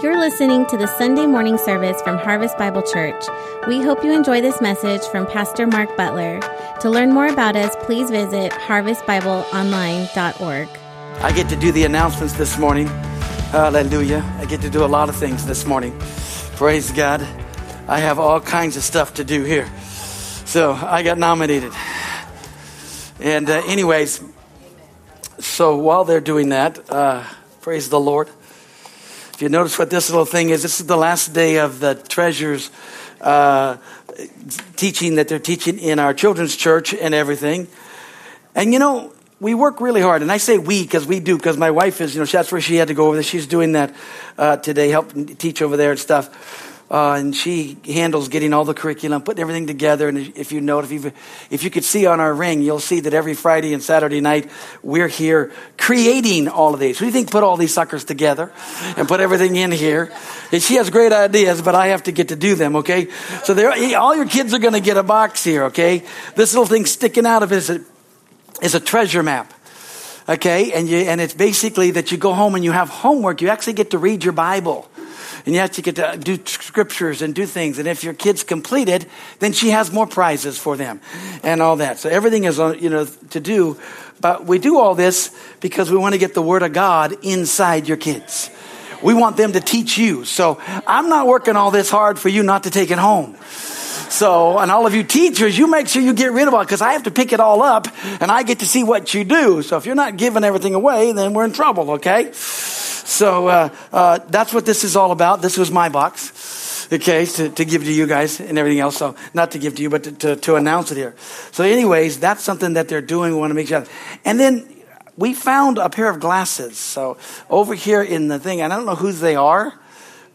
You're listening to the Sunday morning service from Harvest Bible Church. We hope you enjoy this message from Pastor Mark Butler. To learn more about us, please visit harvestbibleonline.org. I get to do the announcements this morning. Hallelujah. I get to do a lot of things this morning. Praise God. I have all kinds of stuff to do here. So I got nominated. And, uh, anyways, so while they're doing that, uh, praise the Lord. If you notice what this little thing is, this is the last day of the treasures uh, teaching that they're teaching in our children's church and everything. And you know, we work really hard, and I say we because we do, because my wife is, you know, that's where she had to go over there. She's doing that uh, today, helping teach over there and stuff. Uh, and she handles getting all the curriculum, putting everything together. And if you note, if you if you could see on our ring, you'll see that every Friday and Saturday night we're here creating all of these. Who do you think put all these suckers together and put everything in here? And she has great ideas, but I have to get to do them. Okay, so all your kids are going to get a box here. Okay, this little thing sticking out of it is a, is a treasure map okay and you and it's basically that you go home and you have homework you actually get to read your bible and yet you get to do scriptures and do things. And if your kid's completed, then she has more prizes for them and all that. So everything is, uh, you know, to do. But we do all this because we want to get the word of God inside your kids. We want them to teach you. So I'm not working all this hard for you not to take it home. So, and all of you teachers, you make sure you get rid of it because I have to pick it all up and I get to see what you do. So if you're not giving everything away, then we're in trouble, okay? So uh, uh, that's what this is all about. This was my box, okay, to, to give to you guys and everything else. So not to give to you, but to, to, to announce it here. So, anyways, that's something that they're doing. We want to make sure. And then we found a pair of glasses. So over here in the thing, and I don't know whose they are,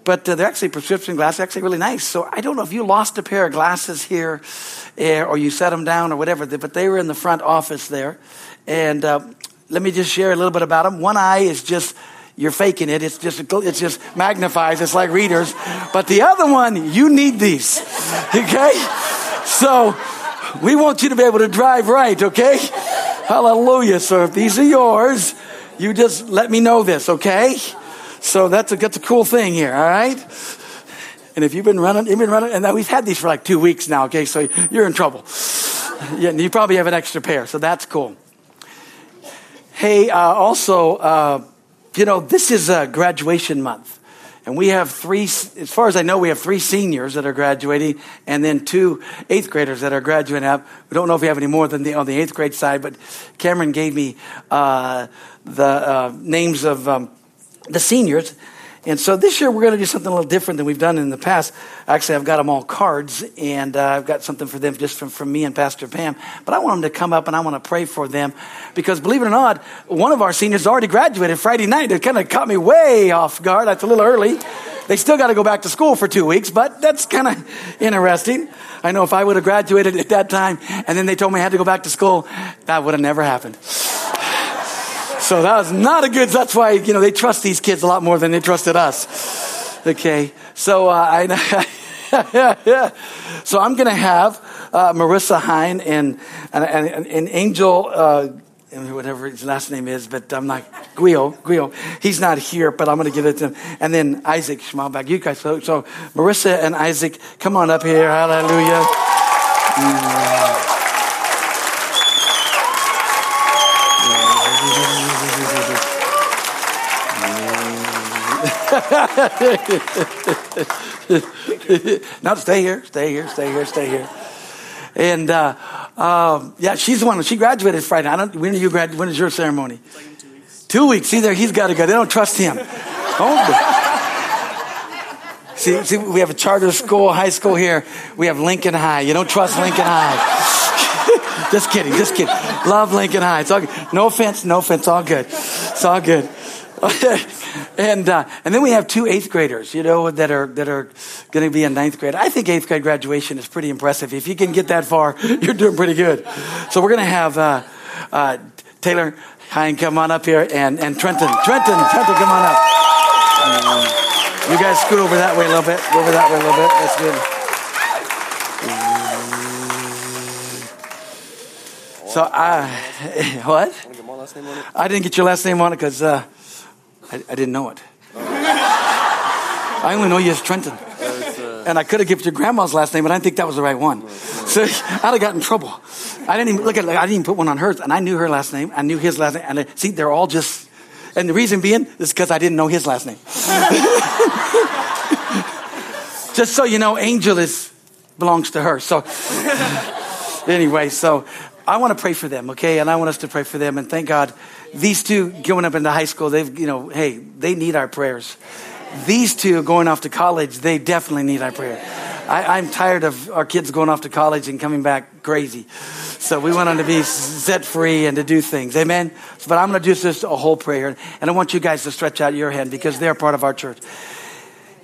but uh, they're actually prescription glasses, actually really nice. So I don't know if you lost a pair of glasses here, eh, or you set them down or whatever, but they were in the front office there. And uh, let me just share a little bit about them. One eye is just you're faking it. It's just, it just magnifies. It's like readers. But the other one, you need these. Okay? So we want you to be able to drive right, okay? Hallelujah. So if these are yours, you just let me know this, okay? So that's a, that's a cool thing here, all right? And if you've been running, you've been running, and we've had these for like two weeks now, okay? So you're in trouble. Yeah, you probably have an extra pair, so that's cool. Hey, uh, also, uh, you know, this is a graduation month. And we have three, as far as I know, we have three seniors that are graduating and then two eighth graders that are graduating up. We don't know if we have any more than the, on the eighth grade side, but Cameron gave me uh, the uh, names of um, the seniors. And so this year we're going to do something a little different than we've done in the past. Actually, I've got them all cards, and uh, I've got something for them just from, from me and Pastor Pam. But I want them to come up and I want to pray for them because, believe it or not, one of our seniors already graduated Friday night. It kind of caught me way off guard. That's a little early. They still got to go back to school for two weeks, but that's kind of interesting. I know if I would have graduated at that time and then they told me I had to go back to school, that would have never happened. So that was not a good, that's why, you know, they trust these kids a lot more than they trusted us. Okay. So, uh, I, yeah, yeah. So I'm going to have uh, Marissa Hine and, and, and, and Angel, uh, whatever his last name is, but I'm not, Guio, Guio. He's not here, but I'm going to give it to him. And then Isaac Schmalbach. You guys, so, so Marissa and Isaac, come on up here. Hallelujah. Mm. now stay here, stay here, stay here, stay here. And uh, um, yeah, she's the one. She graduated Friday. I don't. When did you grad? When is your ceremony? Like two weeks. Two weeks. See there, he's got to go. They don't trust him. see, see, we have a charter school, high school here. We have Lincoln High. You don't trust Lincoln High. just kidding, just kidding. Love Lincoln High. It's all good. No offense, no offense. All good. It's all good. and uh, and then we have two eighth graders, you know, that are that are going to be in ninth grade. I think eighth grade graduation is pretty impressive. If you can get that far, you're doing pretty good. So we're going to have uh, uh, Taylor Hine come on up here, and and Trenton, Trenton, Trenton, come on up. Um, you guys scoot over that way a little bit. Go over that way a little bit. That's good. So I, what? I didn't get your last name on it because uh, I, I didn't know it. I only know you as Trenton. And I could have given your grandma's last name, but I didn't think that was the right one. So I'd have got in trouble. I didn't even look at. I didn't even put one on hers, and I knew her last name. I knew his last name, and I, see, they're all just. And the reason being is because I didn't know his last name. just so you know, Angel is belongs to her. So anyway, so I want to pray for them, okay? And I want us to pray for them. And thank God, these two going up into high school, they've, you know, hey, they need our prayers. These two going off to college, they definitely need our prayer. I, am tired of our kids going off to college and coming back crazy. So we want them to be set free and to do things. Amen? But I'm going to do just a whole prayer. And I want you guys to stretch out your hand because they're part of our church.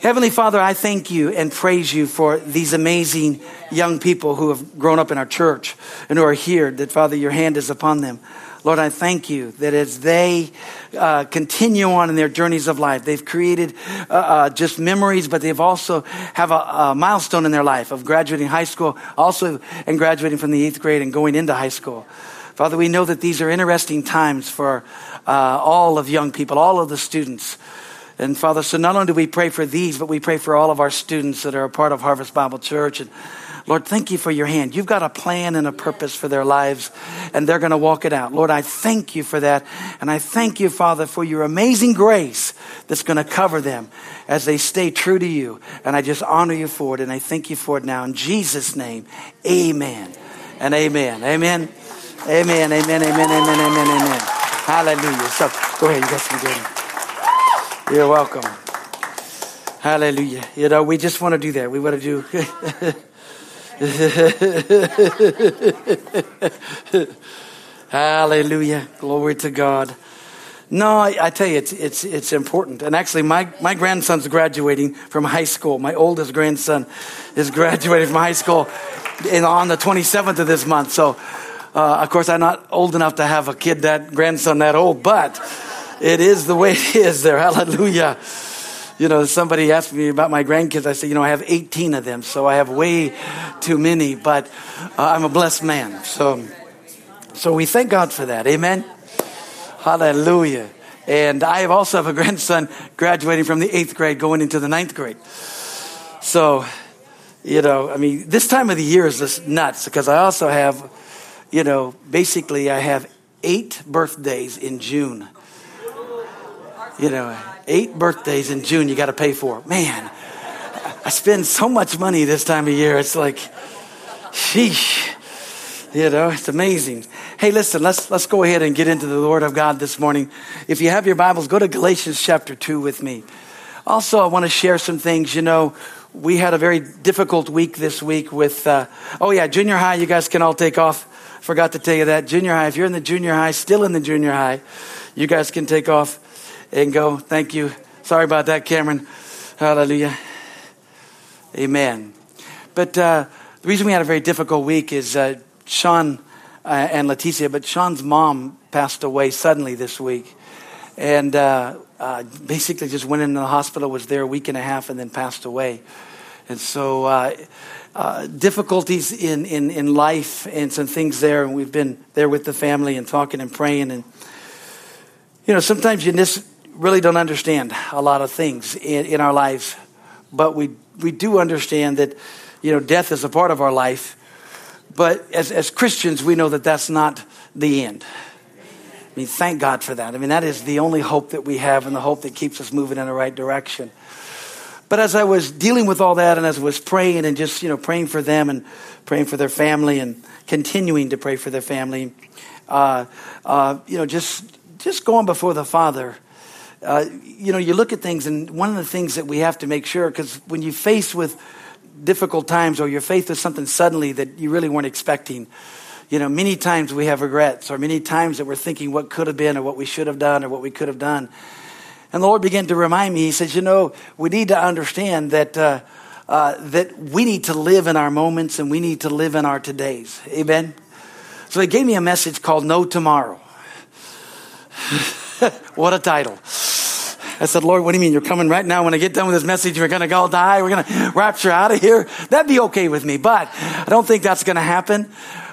Heavenly Father, I thank you and praise you for these amazing young people who have grown up in our church and who are here, that Father, your hand is upon them. Lord, I thank you that as they uh, continue on in their journeys of life, they've created uh, uh, just memories, but they've also have a, a, milestone in their life of graduating high school, also and graduating from the eighth grade and going into high school. Father, we know that these are interesting times for uh, all of young people, all of the students. And Father, so not only do we pray for these, but we pray for all of our students that are a part of Harvest Bible Church. And Lord, thank you for your hand. You've got a plan and a purpose for their lives, and they're going to walk it out. Lord, I thank you for that. And I thank you, Father, for your amazing grace that's going to cover them as they stay true to you. And I just honor you for it, and I thank you for it now. In Jesus' name, amen and amen. Amen. Amen, amen, amen, amen, amen, amen. Hallelujah. So go ahead, you guys can get you're welcome. Hallelujah. You know, we just want to do that. We want to do. Hallelujah. Glory to God. No, I, tell you, it's, it's, it's important. And actually, my, my grandson's graduating from high school. My oldest grandson is graduating from high school in, on the 27th of this month. So, uh, of course, I'm not old enough to have a kid that grandson that old, but it is the way it is there. Hallelujah. You know, somebody asked me about my grandkids. I said, you know, I have 18 of them, so I have way too many, but uh, I'm a blessed man. So, so we thank God for that. Amen. Hallelujah. And I also have a grandson graduating from the eighth grade, going into the ninth grade. So, you know, I mean, this time of the year is just nuts because I also have, you know, basically I have eight birthdays in June you know, eight birthdays in June you got to pay for. Man, I spend so much money this time of year. It's like, sheesh. You know, it's amazing. Hey, listen, let's, let's go ahead and get into the Word of God this morning. If you have your Bibles, go to Galatians chapter 2 with me. Also, I want to share some things. You know, we had a very difficult week this week with, uh, oh yeah, junior high, you guys can all take off. Forgot to tell you that. Junior high, if you're in the junior high, still in the junior high, you guys can take off and go. Thank you. Sorry about that, Cameron. Hallelujah. Amen. But uh, the reason we had a very difficult week is uh, Sean uh, and Leticia, but Sean's mom passed away suddenly this week. And uh, uh, basically just went into the hospital, was there a week and a half, and then passed away. And so uh, difficulties in, in, in life and some things there. And we've been there with the family and talking and praying. And, you know, sometimes you just really don't understand a lot of things in, in our lives, but we, we do understand that, you know, death is a part of our life. But as, as Christians, we know that that's not the end. I mean, thank God for that. I mean, that is the only hope that we have and the hope that keeps us moving in the right direction. But as I was dealing with all that and as I was praying and just, you know, praying for them and praying for their family and continuing to pray for their family, uh, uh, you know, just, just going before the Father uh, you know, you look at things, and one of the things that we have to make sure, because when you face with difficult times or you're faced with something suddenly that you really weren't expecting, you know, many times we have regrets, or many times that we're thinking what could have been, or what we should have done, or what we could have done. And the Lord began to remind me, He says, you know, we need to understand that. Uh, uh, that we need to live in our moments and we need to live in our todays. Amen? So he gave me a message called No Tomorrow. what a title. I said, Lord, what do you mean? You're coming right now when I get done with this message, we're going to go die, we're going to rapture out of here? That'd be okay with me, but I don't think that's going to happen.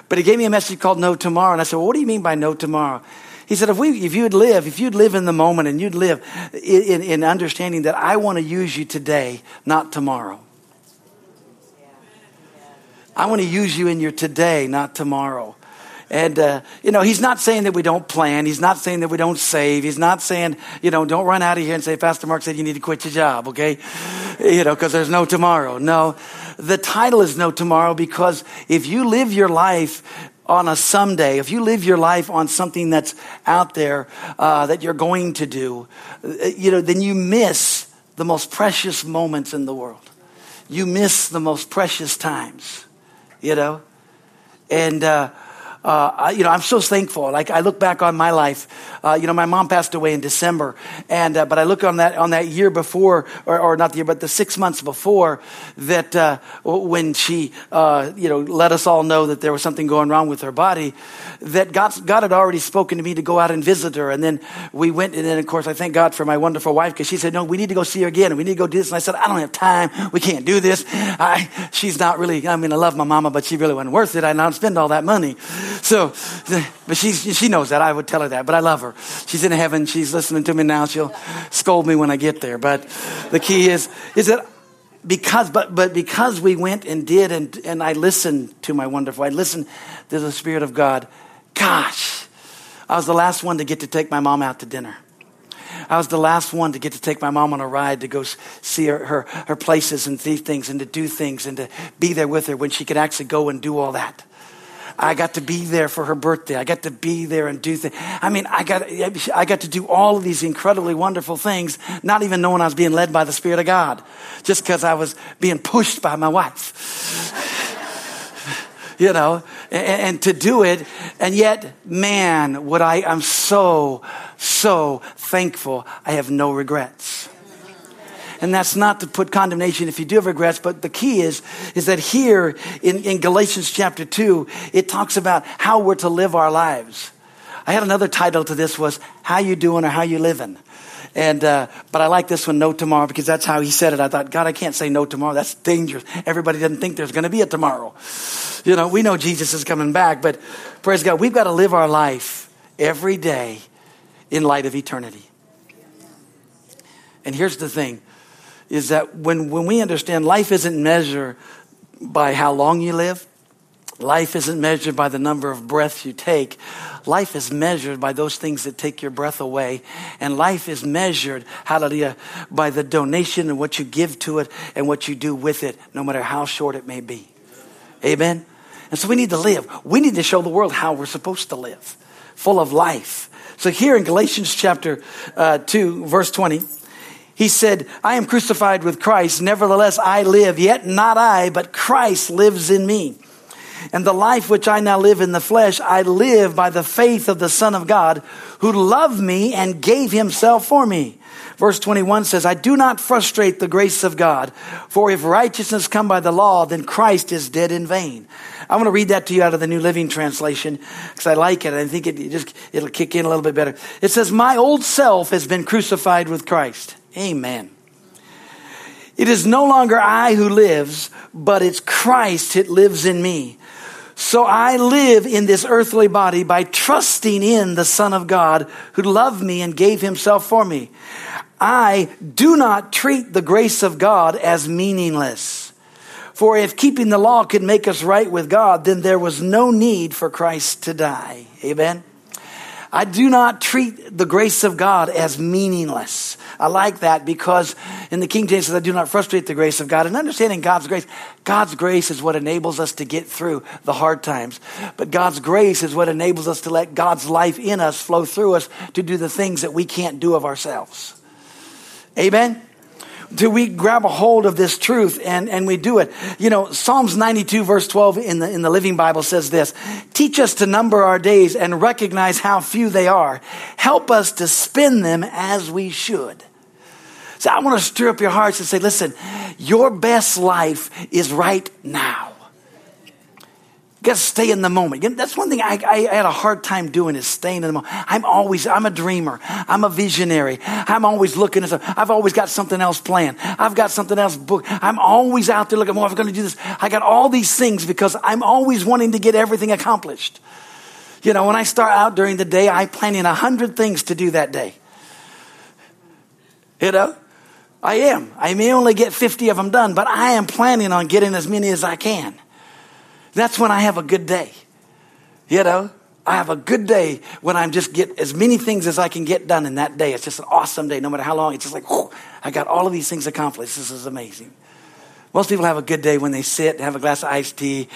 But he gave me a message called No Tomorrow. And I said, well, what do you mean by no tomorrow? He said, if, we, if you'd live, if you'd live in the moment and you'd live in, in understanding that I want to use you today, not tomorrow. I want to use you in your today, not tomorrow. And, uh, you know, he's not saying that we don't plan. He's not saying that we don't save. He's not saying, you know, don't run out of here and say, Pastor Mark said you need to quit your job, okay? You know, because there's no tomorrow. No. The title is No Tomorrow because if you live your life on a someday, if you live your life on something that's out there uh, that you're going to do, uh, you know, then you miss the most precious moments in the world. You miss the most precious times, you know? And, uh, uh, you know, I'm so thankful. Like I look back on my life. Uh, you know, my mom passed away in December, and uh, but I look on that on that year before, or, or, not the year, but the six months before that uh, when she, uh, you know, let us all know that there was something going wrong with her body. That God, God had already spoken to me to go out and visit her, and then we went, and then of course I thank God for my wonderful wife because she said, "No, we need to go see her again, and we need to go do this." And I said, "I don't have time. We can't do this. I, she's not really. I mean, I love my mama, but she really wasn't worth it. I don't spend all that money." So, but she, she knows that. I would tell her that, but I love her. She's in heaven. She's listening to me now. She'll scold me when I get there. But the key is, is that because, but, but because we went and did, and, and I listened to my wonderful, I listened to the Spirit of God. Gosh, I was the last one to get to take my mom out to dinner. I was the last one to get to take my mom on a ride to go see her, her, her places and see things and to do things and to be there with her when she could actually go and do all that. I got to be there for her birthday. I got to be there and do things. I mean, I got, I got to do all of these incredibly wonderful things, not even knowing I was being led by the Spirit of God, just because I was being pushed by my wife. you know, and, and, to do it. And yet, man, what I, I'm so, so thankful. I have no regrets. And that's not to put condemnation if you do have regrets, but the key is, is that here in, in Galatians chapter 2, it talks about how we're to live our lives. I had another title to this was How You Doing or How You Living. And, uh, but I like this one, No Tomorrow, because that's how he said it. I thought, God, I can't say no tomorrow. That's dangerous. Everybody doesn't think there's going to be a tomorrow. You know, we know Jesus is coming back, but praise God, we've got to live our life every day in light of eternity. And here's the thing is that when, when we understand life isn't measured by how long you live, life isn't measured by the number of breaths you take. Life is measured by those things that take your breath away. And life is measured, hallelujah, by the donation and what you give to it and what you do with it, no matter how short it may be. Amen? And so we need to live. We need to show the world how we're supposed to live, full of life. So here in Galatians chapter uh, 2, verse 20, he said, I am crucified with Christ. Nevertheless, I live, yet not I, but Christ lives in me. And the life which I now live in the flesh, I live by the faith of the Son of God, who loved me and gave himself for me. Verse 21 says, I do not frustrate the grace of God, for if righteousness come by the law, then Christ is dead in vain. I want to read that to you out of the New Living Translation because I like it. I think it just, it'll kick in a little bit better. It says, My old self has been crucified with Christ. Amen. It is no longer I who lives, but it's Christ that lives in me. So I live in this earthly body by trusting in the Son of God who loved me and gave himself for me. I do not treat the grace of God as meaningless. For if keeping the law could make us right with God, then there was no need for Christ to die. Amen. I do not treat the grace of God as meaningless. I like that because in the King James says, I do not frustrate the grace of God. And understanding God's grace, God's grace is what enables us to get through the hard times. But God's grace is what enables us to let God's life in us flow through us to do the things that we can't do of ourselves. Amen? Do we grab a hold of this truth and, and we do it. You know, Psalms 92 verse 12 in the, in the Living Bible says this, teach us to number our days and recognize how few they are. Help us to spend them as we should. So I want to stir up your hearts and say, listen, your best life is right now. Got to stay in the moment. That's one thing I, I, had a hard time doing is staying in the moment. I'm always, I'm a dreamer. I'm a visionary. I'm always looking at something. I've always got something else planned. I've got something else booked. I'm always out there looking, oh, well, I'm going to do this. I got all these things because I'm always wanting to get everything accomplished. You know, when I start out during the day, I plan in a hundred things to do that day. You know, I am. I may only get 50 of them done, but I am planning on getting as many as I can. That's when I have a good day. You know, I have a good day when I'm just get as many things as I can get done in that day. It's just an awesome day, no matter how long. It's just like, oh, I got all of these things accomplished. This is amazing. Most people have a good day when they sit, have a glass of iced tea,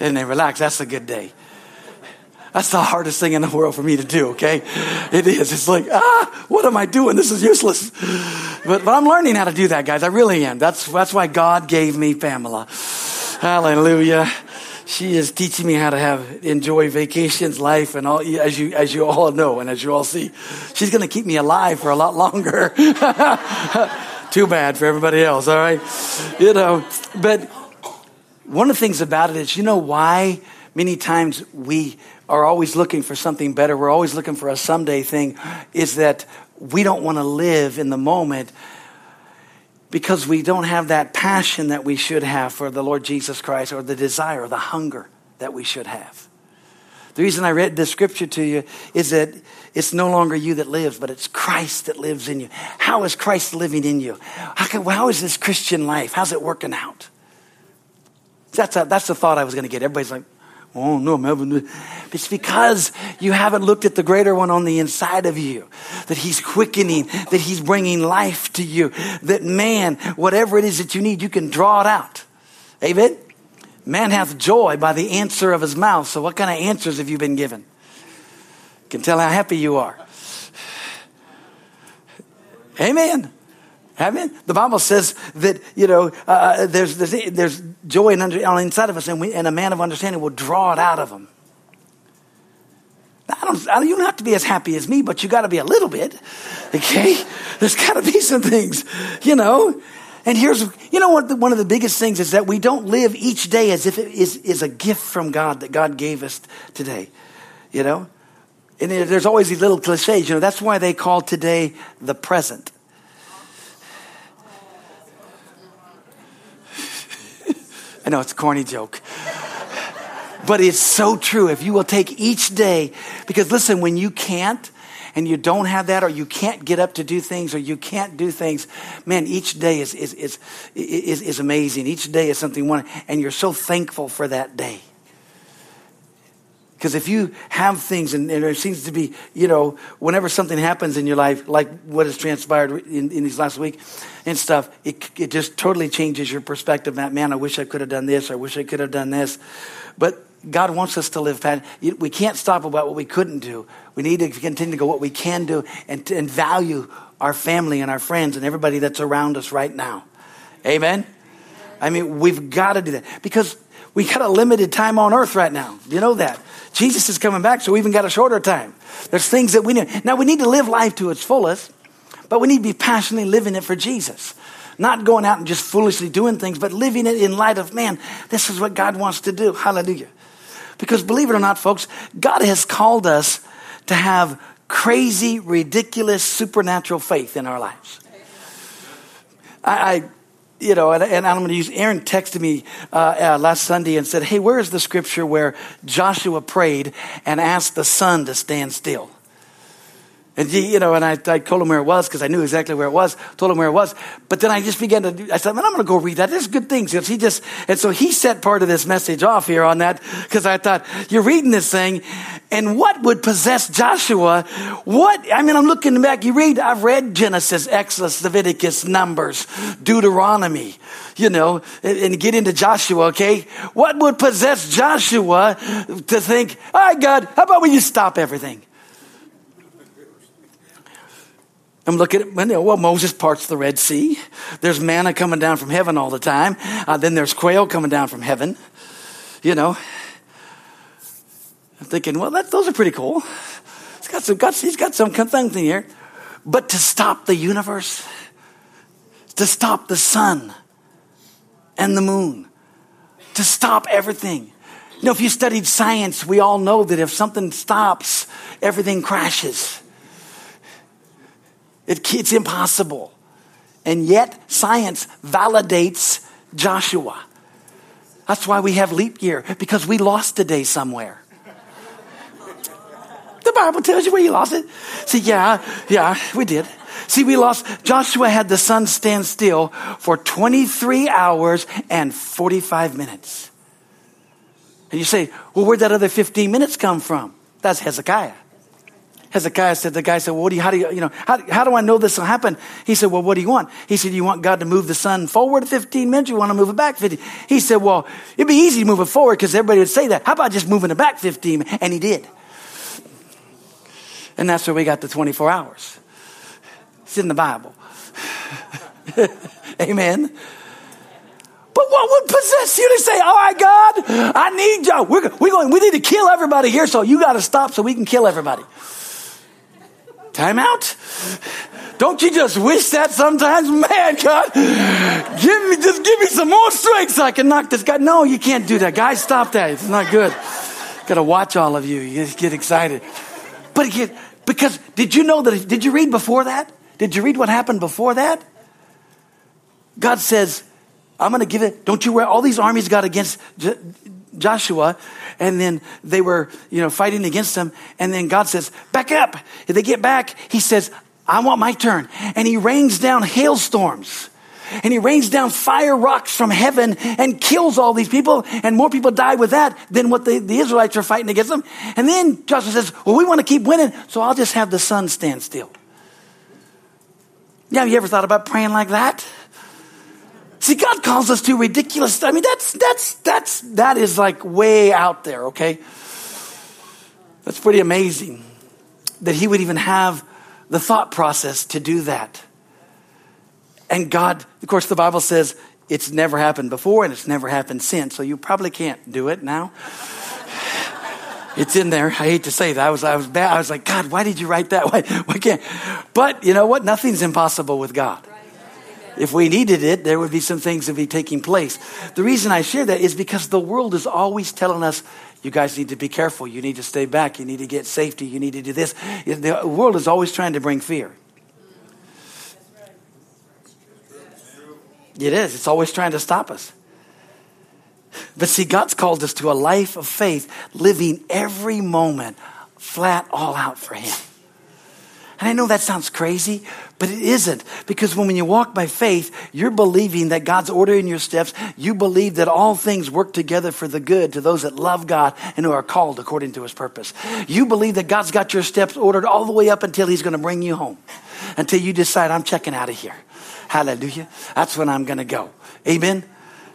and they relax. That's a good day. That's the hardest thing in the world for me to do, okay? It is. It's like, ah, what am I doing? This is useless. But, but I'm learning how to do that, guys. I really am. That's, that's why God gave me Pamela. Hallelujah. She is teaching me how to have enjoy vacations, life, and all as you as you all know and as you all see. She's going to keep me alive for a lot longer. Too bad for everybody else, all right? You know, but one of the things about it is, you know why many times we are always looking for something better, we're always looking for a someday thing, is that we don't want to live in the moment because we don't have that passion that we should have for the Lord Jesus Christ or the desire or the hunger that we should have. The reason I read this scripture to you is that it's no longer you that lives, but it's Christ that lives in you. How is Christ living in you? How, can, how is this Christian life? How's it working out? That's, a, that's the thought I was going to get. Everybody's like, Oh, no, I'm having It's because you haven't looked at the greater one on the inside of you. That he's quickening, that he's bringing life to you. That man, whatever it is that you need, you can draw it out. Amen? Man hath joy by the answer of his mouth. So what kind of answers have you been given? Can tell how happy you are. Amen. Amen. The Bible says that, you know, uh, uh, there's, there's, there's joy under, on the inside of us, and, we, and a man of understanding will draw it out of him. I don't, I, you don't have to be as happy as me, but you got to be a little bit. Okay? There's got to be some things, you know. And here's, you know what, the, one of the biggest things is that we don't live each day as if it is, is a gift from God that God gave us today, you know. And there's always these little cliches, you know, that's why they call today the present. I know it's a corny joke. but it's so true. If you will take each day, because listen, when you can't, and you don't have that, or you can't get up to do things, or you can't do things, man, each day is, is, is, is, is amazing. Each day is something one, and you're so thankful for that day. Because if you have things, and, and, there seems to be, you know, whenever something happens in your life, like what has transpired in, in these last week and stuff, it, it just totally changes your perspective. That man, I wish I could have done this. I wish I could have done this. But God wants us to live past. We can't stop about what we couldn't do. We need to continue to go what we can do and, and value our family and our friends and everybody that's around us right now. Amen. I mean, we've got to do that because we got a limited time on earth right now. You know that. Jesus is coming back, so we even got a shorter time. There's things that we need. Now, we need to live life to its fullest, but we need to be passionately living it for Jesus. Not going out and just foolishly doing things, but living it in light of, man, this is what God wants to do. Hallelujah. Because believe it or not, folks, God has called us to have crazy, ridiculous, supernatural faith in our lives. I, I you know, and, and, I'm going to use, Aaron texted me uh, uh, last Sunday and said, Hey, where is the scripture where Joshua prayed and asked the sun to stand still? And you know, and I, I told him where it was because I knew exactly where it was. Told him where it was, but then I just began to. I said, "Man, I'm going to go read that. There's good things." He just, and so he set part of this message off here on that because I thought you're reading this thing, and what would possess Joshua? What I mean, I'm looking back. You read, I've read Genesis, Exodus, Leviticus, Numbers, Deuteronomy, you know, and, and get into Joshua. Okay, what would possess Joshua to think, "All right, God, how about when you stop everything?" I'm looking at, well, Moses parts the Red Sea. There's manna coming down from heaven all the time. Uh, then there's quail coming down from heaven. You know, I'm thinking, well, that, those are pretty cool. He's got some guts. He's got some thing here. But to stop the universe, to stop the sun and the moon, to stop everything. You know, if you studied science, we all know that if something stops, everything crashes. It, it's impossible. And yet, science validates Joshua. That's why we have leap year, because we lost a day somewhere. The Bible tells you where you lost it. See, yeah, yeah, we did. See, we lost, Joshua had the sun stand still for 23 hours and 45 minutes. And you say, well, where'd that other 15 minutes come from? That's Hezekiah. Hezekiah said, the guy said, well, what do you, how do you, you know, how, how do I know this will happen? He said, well, what do you want? He said, you want God to move the sun forward 15 minutes? You want to move it back 15? He said, well, it'd be easy to move it forward because everybody would say that. How about just moving it back 15? And he did. And that's where we got the 24 hours. It's in the Bible. Amen. But what would possess you to say, all right, God, I need you. We're, we're going, we need to kill everybody here, so you got to stop so we can kill everybody. Time out. Don't you just wish that sometimes? Man, God, give me, just give me some more strength so I can knock this guy. No, you can't do that. Guys, stop that. It's not good. Got to watch all of you. You get excited. But again, because did you know that, did you read before that? Did you read what happened before that? God says, I'm going to give it. Don't you worry. All these armies got against Joshua, and then they were, you know, fighting against them. And then God says, back up. If they get back, he says, I want my turn. And he rains down hailstorms. And he rains down fire rocks from heaven and kills all these people. And more people die with that than what the, the Israelites are fighting against them. And then Joshua says, well, we want to keep winning. So I'll just have the sun stand still. Have you ever thought about praying like that? See, God calls us to ridiculous. I mean, that's, that's, that's, that is like way out there, okay? That's pretty amazing that He would even have the thought process to do that. And God, of course, the Bible says it's never happened before and it's never happened since, so you probably can't do it now. it's in there. I hate to say that. I was, I was bad. I was like, God, why did you write that? Why, why can't? But you know what? Nothing's impossible with God. If we needed it, there would be some things that be taking place. The reason I share that is because the world is always telling us, you guys need to be careful. You need to stay back. You need to get safety. You need to do this. The world is always trying to bring fear. It is. It's always trying to stop us. But see, God's called us to a life of faith, living every moment flat all out for Him. And I know that sounds crazy, but it isn't. Because when you walk by faith, you're believing that God's ordering your steps. You believe that all things work together for the good to those that love God and who are called according to his purpose. You believe that God's got your steps ordered all the way up until he's going to bring you home. Until you decide, I'm checking out of here. Hallelujah. That's when I'm going to go. Amen.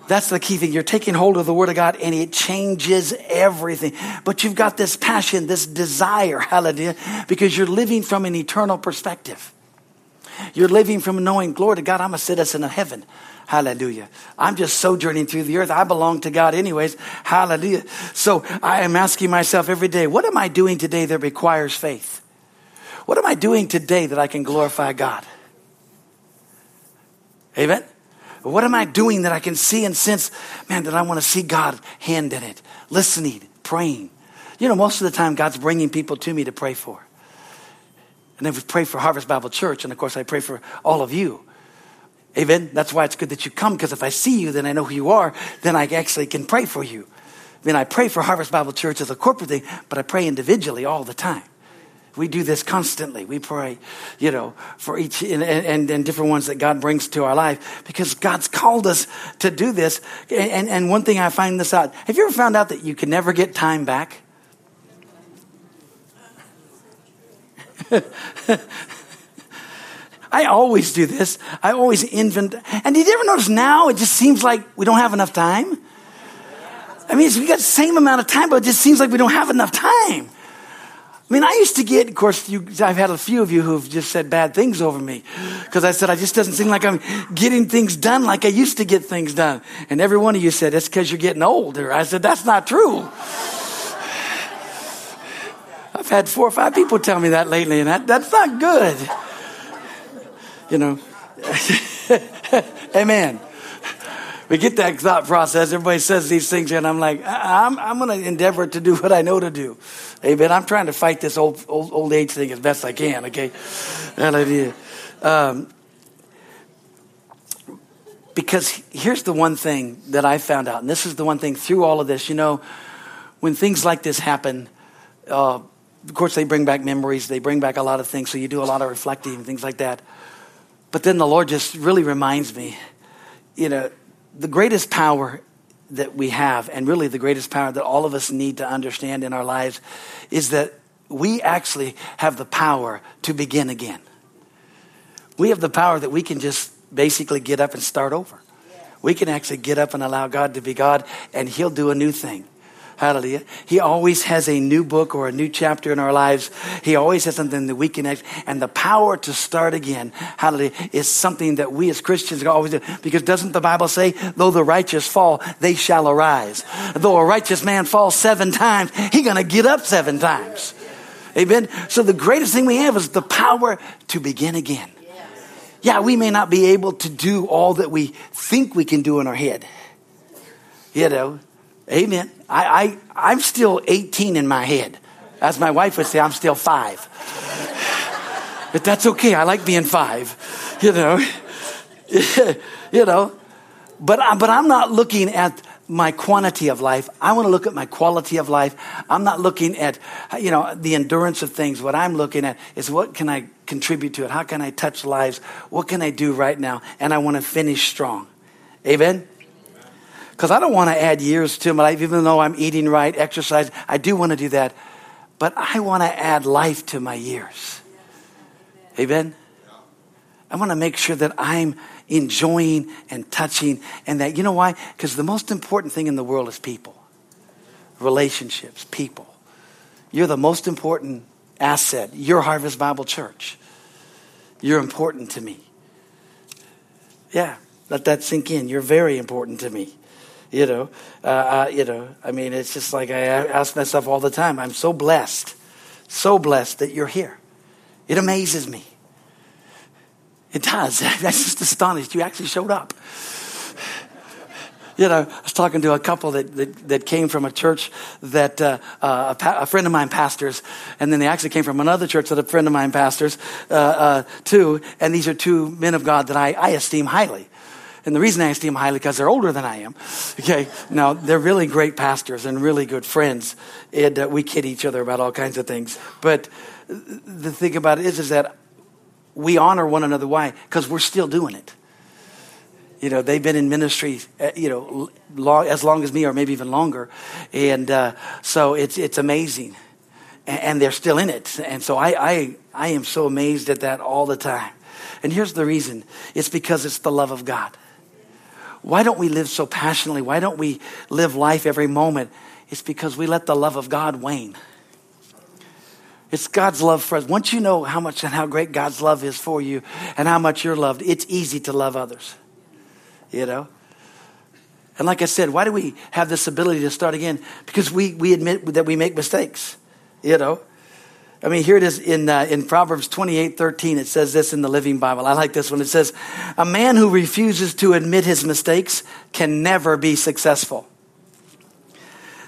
That's the key thing. You're taking hold of the Word of God and it changes everything. But you've got this passion, this desire, hallelujah, because you're living from an eternal perspective. You're living from knowing, glory to God, I'm a citizen of heaven. Hallelujah. I'm just sojourning through the earth. I belong to God anyways. Hallelujah. So I am asking myself every day, what am I doing today that requires faith? What am I doing today that I can glorify God? Amen. What am I doing that I can see and sense, man, that I want to see God hand in it, listening, praying? You know, most of the time, God's bringing people to me to pray for. And then we pray for Harvest Bible Church, and of course, I pray for all of you. Amen. That's why it's good that you come, because if I see you, then I know who you are, then I actually can pray for you. Then I pray for Harvest Bible Church as a corporate thing, but I pray individually all the time. We do this constantly. We pray, you know, for each and, and, and, different ones that God brings to our life because God's called us to do this. And, and one thing I find this out have you ever found out that you can never get time back? I always do this. I always invent. And did you ever notice now it just seems like we don't have enough time? I mean, we got the same amount of time, but it just seems like we don't have enough time. I mean, I used to get, of course, you, I've had a few of you who've just said bad things over me because I said, I just doesn't seem like I'm getting things done like I used to get things done. And every one of you said, it's because you're getting older. I said, that's not true. I've had four or five people tell me that lately, and that, that's not good. You know, amen we get that thought process. Everybody says these things, and I'm like, I'm, I'm going to endeavor to do what I know to do. Amen. I'm trying to fight this old, old, old age thing as best I can, okay? Hallelujah. Um, because here's the one thing that I found out, and this is the one thing through all of this, you know, when things like this happen, uh, of course, they bring back memories, they bring back a lot of things, so you do a lot of reflecting and things like that. But then the Lord just really reminds me, you know, the greatest power that we have, and really the greatest power that all of us need to understand in our lives, is that we actually have the power to begin again. We have the power that we can just basically get up and start over. We can actually get up and allow God to be God, and He'll do a new thing. Hallelujah. He always has a new book or a new chapter in our lives. He always has something that we can, and the power to start again, hallelujah, is something that we as Christians always do. Because doesn't the Bible say, though the righteous fall, they shall arise? Though a righteous man falls seven times, he's gonna get up seven times. Amen. So the greatest thing we have is the power to begin again. Yeah, we may not be able to do all that we think we can do in our head. You know, Amen. I, I, I'm still 18 in my head. As my wife would say, I'm still five. but that's okay. I like being five, you know. you know. But, I, but I'm not looking at my quantity of life. I want to look at my quality of life. I'm not looking at, you know, the endurance of things. What I'm looking at is what can I contribute to it? How can I touch lives? What can I do right now? And I want to finish strong. Amen? Because I don't want to add years to my life, even though I'm eating right, exercise. I do want to do that. But I want to add life to my years. Amen? I want to make sure that I'm enjoying and touching and that, you know why? Because the most important thing in the world is people, relationships, people. You're the most important asset. Your Harvest Bible Church. You're important to me. Yeah, let that sink in. You're very important to me. You know, uh, uh, you know. I mean, it's just like I ask myself all the time. I'm so blessed, so blessed that you're here. It amazes me. It does. That's just astonished. You actually showed up. You know, I was talking to a couple that, that, that came from a church that uh, uh, a, a, friend of mine pastors, and then they actually came from another church that a friend of mine pastors uh, uh too. And these are two men of God that I, I esteem highly. And the reason I esteem highly because they're older than I am. Okay. Now they're really great pastors and really good friends. And uh, we kid each other about all kinds of things. But the thing about it is, is that we honor one another. Why? Because we're still doing it. You know, they've been in ministry, uh, you know, long, as long as me or maybe even longer. And uh, so it's, it's amazing. And, and, they're still in it. And so I, I, I am so amazed at that all the time. And here's the reason it's because it's the love of God. Why don't we live so passionately? Why don't we live life every moment? It's because we let the love of God wane. It's God's love for us. Once you know how much and how great God's love is for you and how much you're loved, it's easy to love others. You know? And like I said, why do we have this ability to start again? Because we, we admit that we make mistakes. You know? I mean, here it is in, uh, in Proverbs 28 13. It says this in the Living Bible. I like this one. It says, A man who refuses to admit his mistakes can never be successful.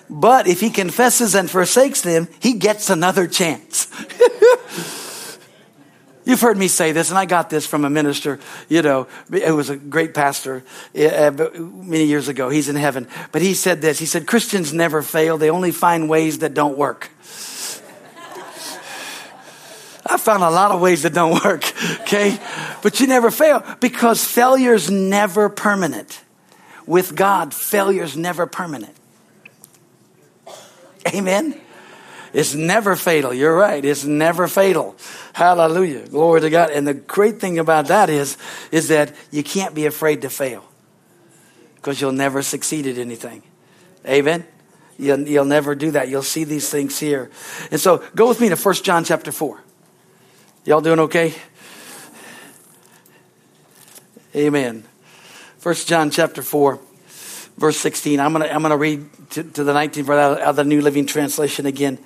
But if he confesses and forsakes them, he gets another chance. You've heard me say this, and I got this from a minister, you know, who was a great pastor uh, many years ago. He's in heaven. But he said this He said, Christians never fail, they only find ways that don't work. I found a lot of ways that don't work, okay? But you never fail because failure's never permanent. With God, failure's never permanent. Amen? It's never fatal. You're right. It's never fatal. Hallelujah. Glory to God. And the great thing about that is, is that you can't be afraid to fail because you'll never succeed at anything. Amen? You'll, you'll never do that. You'll see these things here. And so go with me to 1 John chapter 4. Y'all doing okay? Amen. First John chapter 4, verse 16. I'm going to I'm gonna read to, to the 19th verse out of the New Living Translation again.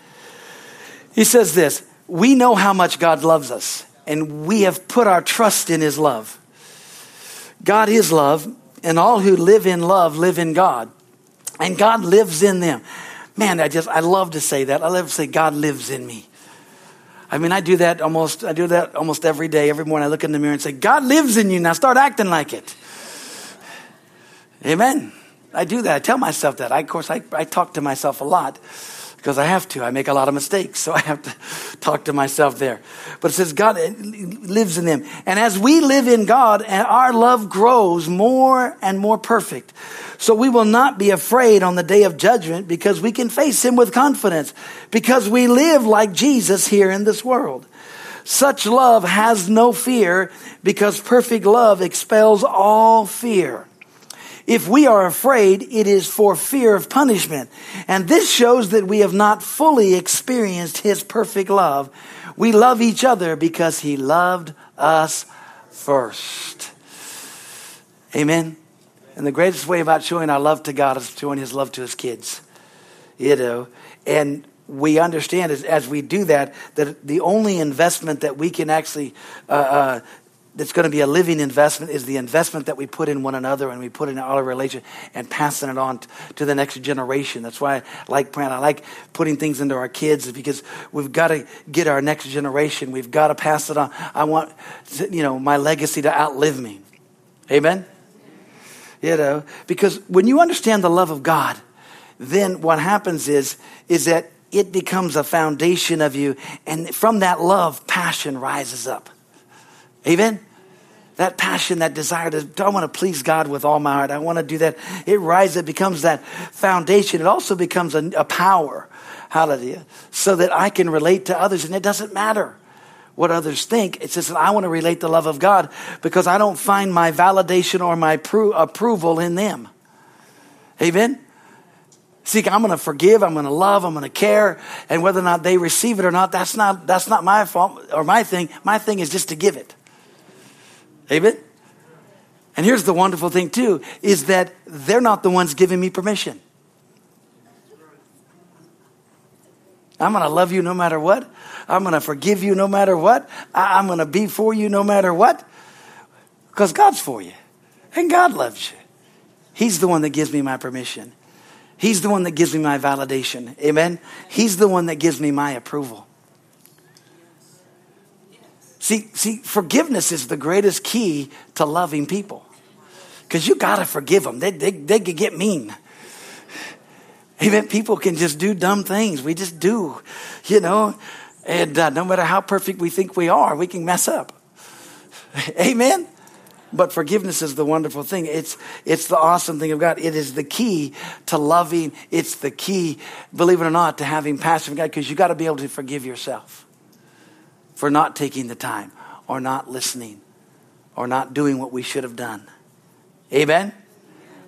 He says this We know how much God loves us, and we have put our trust in his love. God is love, and all who live in love live in God, and God lives in them. Man, I just, I love to say that. I love to say, God lives in me. I mean, I do that almost, I do that almost every day, every morning. I look in the mirror and say, God lives in you. Now start acting like it. Amen. I do that. I tell myself that. I, of course, I, I talk to myself a lot because I have to. I make a lot of mistakes, so I have to talk to myself there. But it says God eh, lives in them. And as we live in God, our love grows more and more perfect. So we will not be afraid on the day of judgment because we can face Him with confidence because we live like Jesus here in this world. Such love has no fear because perfect love expels all fear. If we are afraid, it is for fear of punishment. And this shows that we have not fully experienced His perfect love. We love each other because He loved us first. Amen. And the greatest way about showing our love to God is showing His love to His kids. You know, and we understand as, as we do that that the only investment that we can actually uh, uh, that's going to be a living investment is the investment that we put in one another and we put in our relation and passing it on to the next generation. That's why I like praying. I like putting things into our kids because we've got to get our next generation. We've got to pass it on. I want, you know, my legacy to outlive me. Amen? You know, because when you understand the love of God, then what happens is, is that it becomes a foundation of you. And from that love, passion rises up. Amen? That passion, that desire to, I want to please God with all my heart. I want to do that. It rises, it becomes that foundation. It also becomes a, a power. Hallelujah. So that I can relate to others. And it doesn't matter what others think. It's just that I want to relate the love of God because I don't find my validation or my pro- approval in them. Amen. See, I'm going to forgive, I'm going to love, I'm going to care, and whether or not they receive it or not, that's not that's not my fault or my thing. My thing is just to give it. Amen? And here's the wonderful thing, too, is that they're not the ones giving me permission. I'm going to love you no matter what. I'm going to forgive you no matter what. I'm going to be for you no matter what. Because God's for you. And God loves you. He's the one that gives me my permission. He's the one that gives me my validation. Amen? He's the one that gives me my approval. See, see, forgiveness is the greatest key to loving people. Because you got to forgive them. They, they, they can get mean. Even people can just do dumb things. We just do, you know. And uh, no matter how perfect we think we are, we can mess up. Amen? But forgiveness is the wonderful thing. It's, it's the awesome thing of God. It is the key to loving. It's the key, believe it or not, to having passion for God because you got to be able to forgive yourself for not taking the time or not listening or not doing what we should have done. Amen?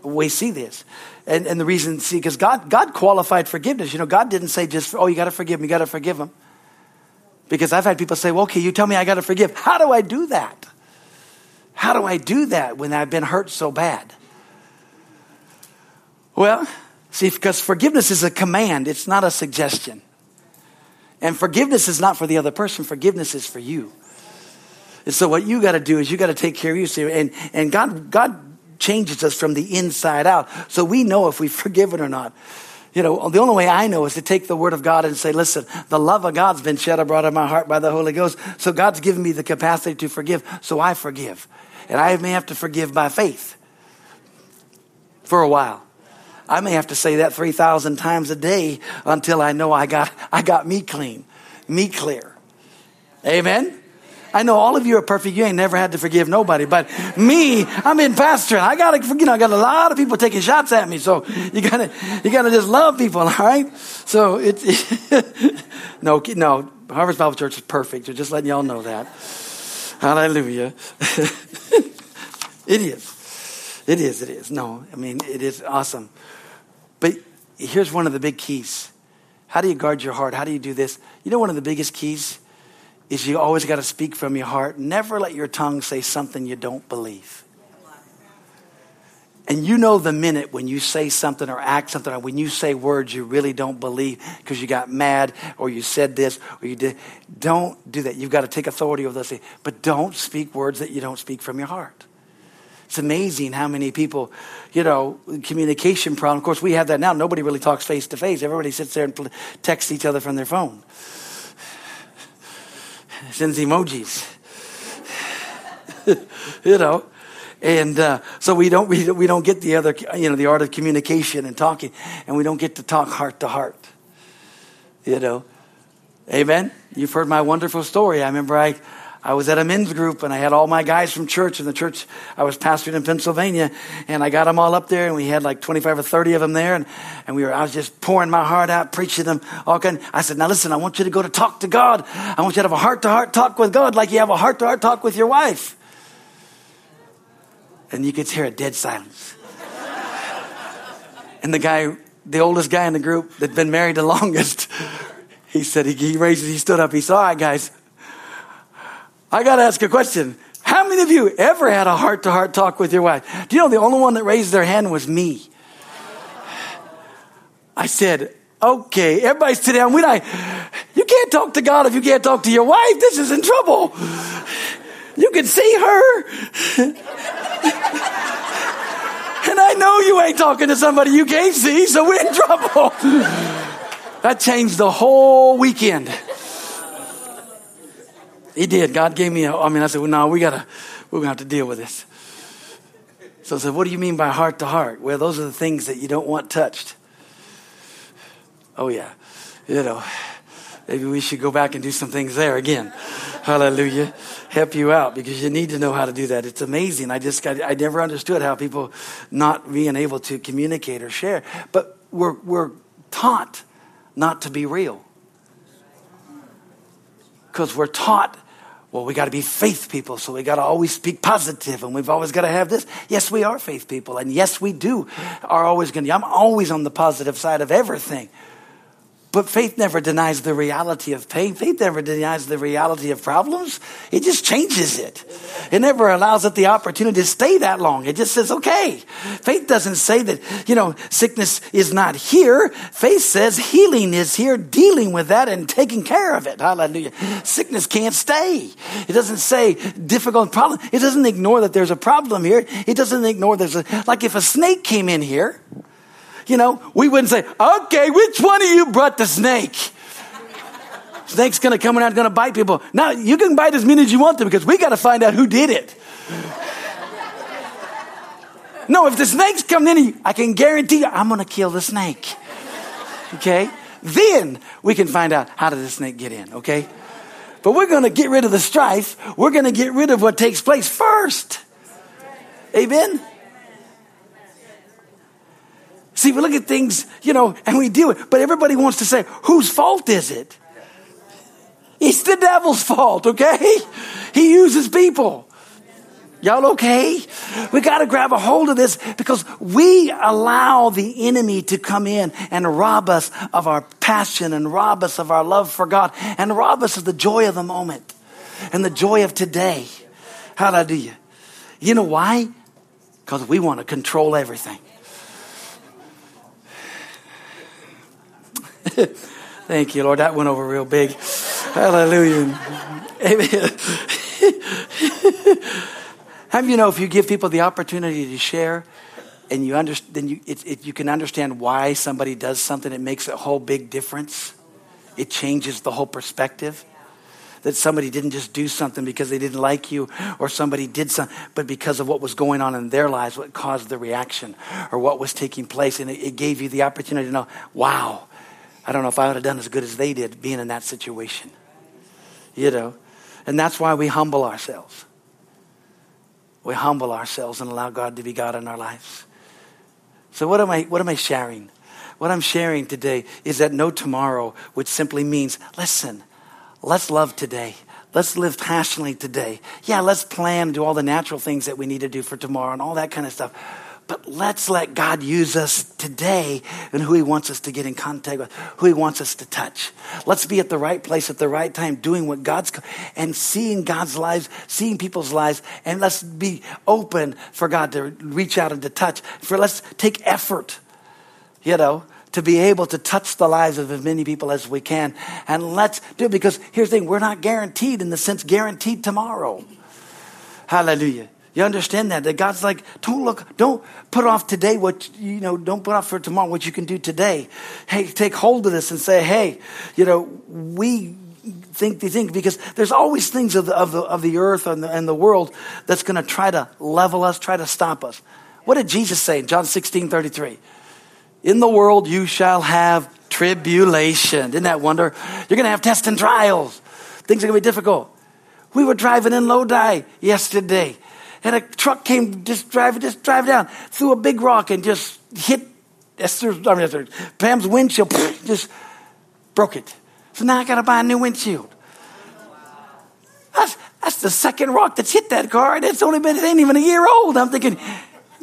We see this. And, and the reason, see, because God, God qualified forgiveness. You know, God didn't say just, oh, you got to forgive him, you got to forgive him. Because I've had people say, well, okay, you tell me I got to forgive. How do I do that? How do I do that when I've been hurt so bad? Well, see, because forgiveness is a command, it's not a suggestion. And forgiveness is not for the other person, forgiveness is for you. And so what you got to do is you got to take care of you. And, and God, God changes us from the inside out. So we know if we've forgiven or not. You know, the only way I know is to take the word of God and say, listen, the love of God's been shed abroad in my heart by the Holy Ghost. So God's given me the capacity to forgive. So I forgive. And I may have to forgive by faith for a while. I may have to say that 3,000 times a day until I know I got, I got me clean, me clear. Amen? I know all of you are perfect. You ain't never had to forgive nobody, but me, I'm in pastoring. I gotta, you know, I got a lot of people taking shots at me. So you gotta, you gotta just love people, all right? So it's, no, no, Harvest Bible Church is perfect. So just letting y'all know that. Hallelujah. it is. It is, it is. No, I mean, it is awesome. But here's one of the big keys. How do you guard your heart? How do you do this? You know, one of the biggest keys is you always got to speak from your heart. Never let your tongue say something you don't believe. And you know the minute when you say something or act something, or when you say words you really don't believe because you got mad or you said this or you did. Don't do that. You've got to take authority over those things. But don't speak words that you don't speak from your heart. It's amazing how many people, you know, communication problem. Of course, we have that now. Nobody really talks face to face. Everybody sits there and texts each other from their phone. Sends emojis. you know, and uh, so we don't we, we don't get the other you know the art of communication and talking, and we don't get to talk heart to heart. You know, amen. You've heard my wonderful story. I remember I, I was at a men's group and I had all my guys from church and the church I was pastoring in Pennsylvania and I got them all up there and we had like 25 or 30 of them there and, and we were, I was just pouring my heart out, preaching them all kind. I said, now listen, I want you to go to talk to God. I want you to have a heart to heart talk with God like you have a heart to heart talk with your wife. And you could hear a dead silence. and the guy, the oldest guy in the group that'd been married the longest, he said, he, he raised, he stood up, he said, all right, guys, I got to ask a question. How many of you ever had a heart to heart talk with your wife? Do you know the only one that raised their hand was me? I said, okay, everybody sit down. We not, you can't talk to God if you can't talk to your wife. This is in trouble. You can see her. and I know you ain't talking to somebody you can't see, so we're in trouble. that changed the whole weekend. He did. God gave me a, I mean, I said, well, no, we gotta, we're gonna have to deal with this. So I said, what do you mean by heart to heart? Well, those are the things that you don't want touched. Oh yeah. You know, maybe we should go back and do some things there again. Hallelujah. Help you out because you need to know how to do that. It's amazing. I just got, I never understood how people not being able to communicate or share, but we're, we're taught not to be real. Because we're taught well, we got to be faith people, so we got to always speak positive, and we've always got to have this. Yes, we are faith people, and yes, we do are always going to. I'm always on the positive side of everything. But faith never denies the reality of pain. Faith never denies the reality of problems. It just changes it. It never allows it the opportunity to stay that long. It just says, okay. Faith doesn't say that, you know, sickness is not here. Faith says healing is here, dealing with that and taking care of it. Hallelujah. Sickness can't stay. It doesn't say difficult problem. It doesn't ignore that there's a problem here. It doesn't ignore there's a, like if a snake came in here, you know, we wouldn't say, okay, which one of you brought the snake? Snake's gonna come out, gonna bite people. Now, you can bite as many as you want to because we gotta find out who did it. No, if the snake's coming in, I can guarantee you, I'm gonna kill the snake. Okay? Then we can find out how did the snake get in, okay? But we're gonna get rid of the strife. We're gonna get rid of what takes place first. Amen? See, we look at things, you know, and we do it, but everybody wants to say, whose fault is it? It's the devil's fault, okay? He uses people. Y'all okay? We got to grab a hold of this because we allow the enemy to come in and rob us of our passion and rob us of our love for God and rob us of the joy of the moment and the joy of today. Hallelujah. You know why? Because we want to control everything. Thank you, Lord. That went over real big. Hallelujah. Amen. How you know if you give people the opportunity to share and you understand, then you, it, it, you can understand why somebody does something, it makes a whole big difference. It changes the whole perspective. That somebody didn't just do something because they didn't like you, or somebody did something, but because of what was going on in their lives, what caused the reaction, or what was taking place. And it, it gave you the opportunity to know, wow, I don't know if I would have done as good as they did being in that situation. You know? And that's why we humble ourselves. We humble ourselves and allow God to be God in our lives. So what am I what am I sharing? What I'm sharing today is that no tomorrow, which simply means listen, let's love today. Let's live passionately today. Yeah, let's plan, do all the natural things that we need to do for tomorrow and all that kind of stuff. But let's let God use us today and who He wants us to get in contact with, who He wants us to touch. Let's be at the right place at the right time, doing what God's and seeing God's lives, seeing people's lives, and let's be open for God to reach out and to touch. For let's take effort, you know, to be able to touch the lives of as many people as we can. And let's do it because here's the thing we're not guaranteed in the sense guaranteed tomorrow. Hallelujah. You understand that? That God's like, don't look, don't put off today what, you know, don't put off for tomorrow what you can do today. Hey, take hold of this and say, hey, you know, we think these things because there's always things of the, of the, of the earth and the, and the world that's going to try to level us, try to stop us. What did Jesus say in John 16 33? In the world you shall have tribulation. Isn't that wonder? You're going to have tests and trials. Things are going to be difficult. We were driving in Lodi yesterday, and a truck came just driving, just drive down, threw a big rock and just hit Esther's, I mean, Esther, Pam's windshield, just broke it. So now I got to buy a new windshield. That's, that's the second rock that's hit that car, and it's only been, it ain't even a year old. I'm thinking,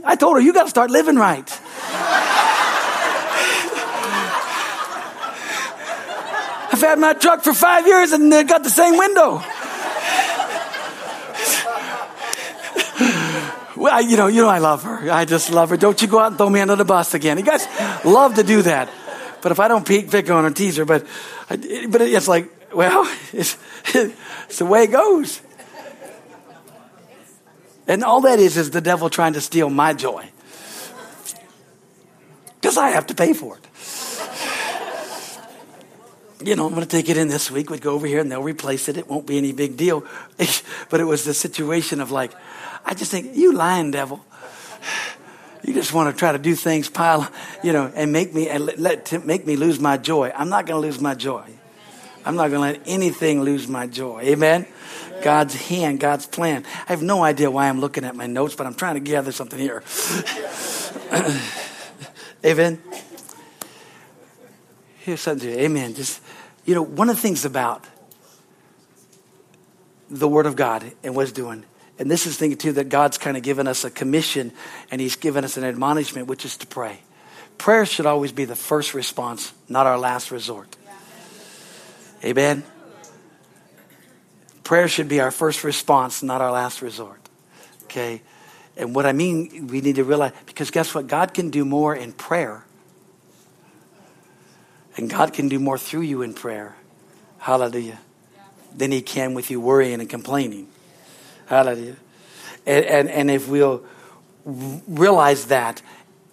I told her, you got to start living right. I've had my truck for five years and it got the same window. Well, you know, you know, I love her. I just love her. Don't you go out and throw me under the bus again. You guys love to do that. But if I don't pick, pick on her, tease her, but, but it's like, well, it's, it's the way it goes. And all that is, is the devil trying to steal my joy. Because I have to pay for it you know, I'm going to take it in this week. We'd go over here and they'll replace it. It won't be any big deal. but it was the situation of like, I just think, you lying devil. You just want to try to do things, pile, you know, and make me and let, let make me lose my joy. I'm not going to lose my joy. I'm not going to let anything lose my joy. Amen. God's hand, God's plan. I have no idea why I'm looking at my notes, but I'm trying to gather something here. Amen. Here's something. Amen. Just you know, one of the things about the Word of God and what's doing, and this is thinking too that God's kind of given us a commission and He's given us an admonishment, which is to pray. Prayer should always be the first response, not our last resort. Amen. Prayer should be our first response, not our last resort. Okay? And what I mean, we need to realize, because guess what? God can do more in prayer and God can do more through you in prayer. Hallelujah. Than He can with you worrying and complaining. Hallelujah. And, and, and if we'll realize that,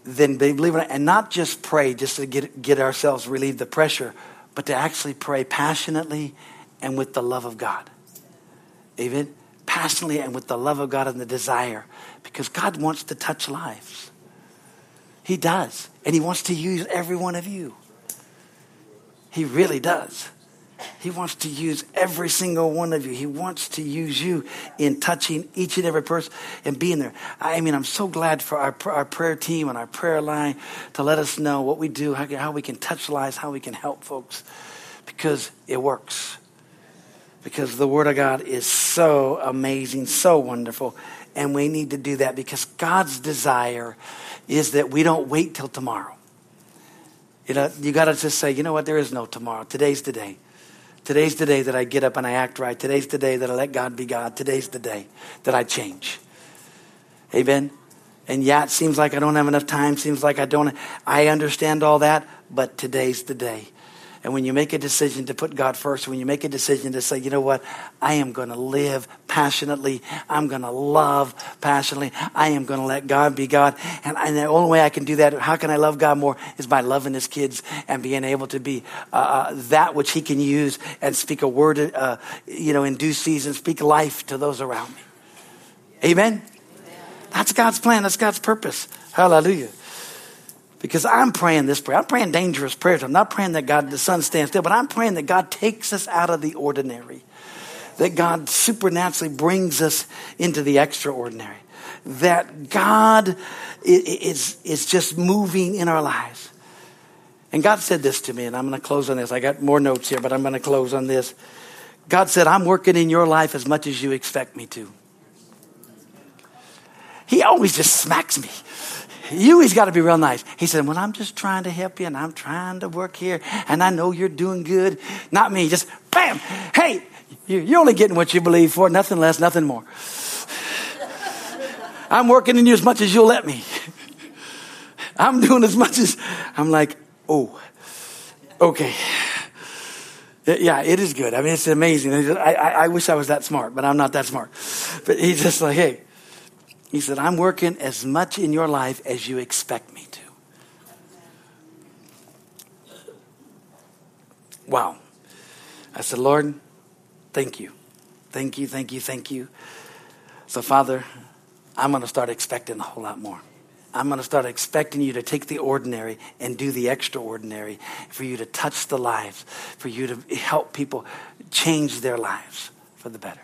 then believe it, and not just pray just to get, get ourselves relieve the pressure, but to actually pray passionately and with the love of God. Amen? Passionately and with the love of God and the desire. Because God wants to touch lives. He does. And He wants to use every one of you. He really does. He wants to use every single one of you. He wants to use you in touching each and every person and being there. I mean, I'm so glad for our, our prayer team and our prayer line to let us know what we do, how, how we can touch lives, how we can help folks, because it works. Because the Word of God is so amazing, so wonderful. And we need to do that because God's desire is that we don't wait till tomorrow. You know, you got to just say, you know what, there is no tomorrow. Today's the day. Today's the day that I get up and I act right. Today's the day that I let God be God. Today's the day that I change. Amen. And yeah, it seems like I don't have enough time. Seems like I don't. I understand all that, but today's the day. And when you make a decision to put God first, when you make a decision to say, you know what, I am going to live passionately, I'm going to love passionately, I am going to let God be God. And, and, the only way I can do that, how can I love God more, is by loving His kids and being able to be uh, uh, that which He can use and speak a word, uh, you know, in due season, speak life to those around me. Amen? That's God's plan. That's God's purpose. Hallelujah. Because I'm praying this prayer. I'm praying dangerous prayers. I'm not praying that God, the sun stands still, but I'm praying that God takes us out of the ordinary. That God supernaturally brings us into the extraordinary. That God is, is just moving in our lives. And God said this to me, and I'm going to close on this. I got more notes here, but I'm going to close on this. God said, I'm working in your life as much as you expect me to. He always just smacks me. You, he's got to be real nice. He said, Well, I'm just trying to help you and I'm trying to work here and I know you're doing good, not me, just bam, hey, you're only getting what you believe for, nothing less, nothing more. I'm working in you as much as you'll let me. I'm doing as much as I'm like, oh, okay. Yeah, it is good. I mean, it's amazing. I, I, I wish I was that smart, but I'm not that smart. But he's just like, hey, he said, I'm working as much in your life as you expect me to. Wow. I said, Lord, thank you. Thank you, thank you, thank you. So, Father, I'm going to start expecting a whole lot more. I'm going to start expecting you to take the ordinary and do the extraordinary, for you to touch the lives, for you to help people change their lives for the better.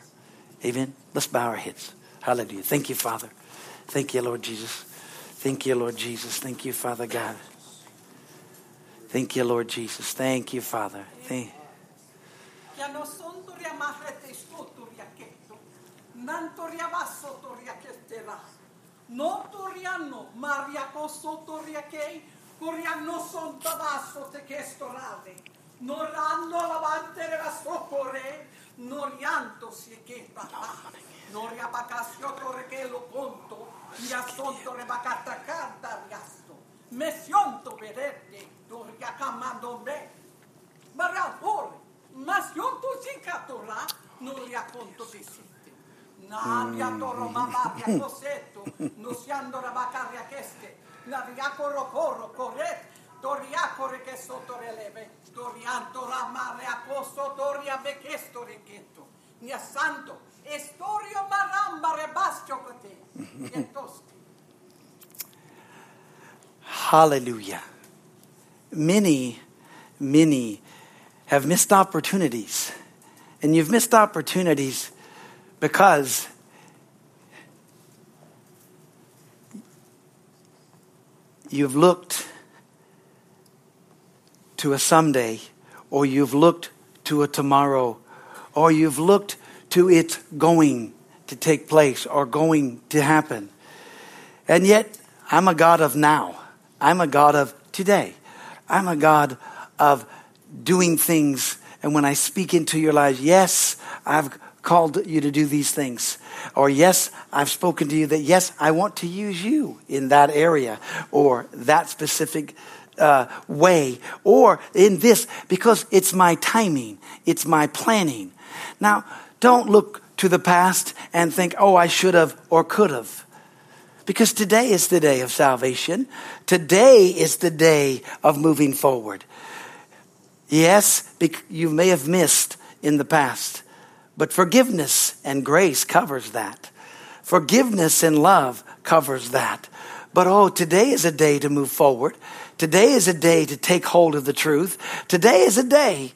Amen. Let's bow our heads. Hallelujah. Thank you, Father. Thank you, Lord Jesus. Thank you, Lord Jesus. Thank you, Father God. Thank you, Lord Jesus. Thank you, Father. Thank Irasonto rebacatacanta riasto. Mesionto vedete, doria ma Barabore, masionto zicatura, non riaconto di sì. Nadia mm. toro mamma via cosetto, non si andora vacaria cheste, la riacorro corro, corretto, Toriacore che sotto releve, Torianto la male a posto, Toria becchesto ricchetto. Santo, estorio maramba rebastio mm-hmm. tosti. Hallelujah. Many, many have missed opportunities. And you've missed opportunities because you've looked to a someday, or you've looked to a tomorrow, or you've looked to it going to take place or going to happen. And yet, I'm a God of now. I'm a God of today. I'm a God of doing things. And when I speak into your lives, yes, I've called you to do these things. Or, yes, I've spoken to you that, yes, I want to use you in that area or that specific uh, way or in this because it's my timing, it's my planning. Now, don't look to the past and think, oh, I should have or could have. Because today is the day of salvation. Today is the day of moving forward. Yes, you may have missed in the past. But forgiveness and grace covers that. Forgiveness and love covers that. But oh, today is a day to move forward. Today is a day to take hold of the truth. Today is a day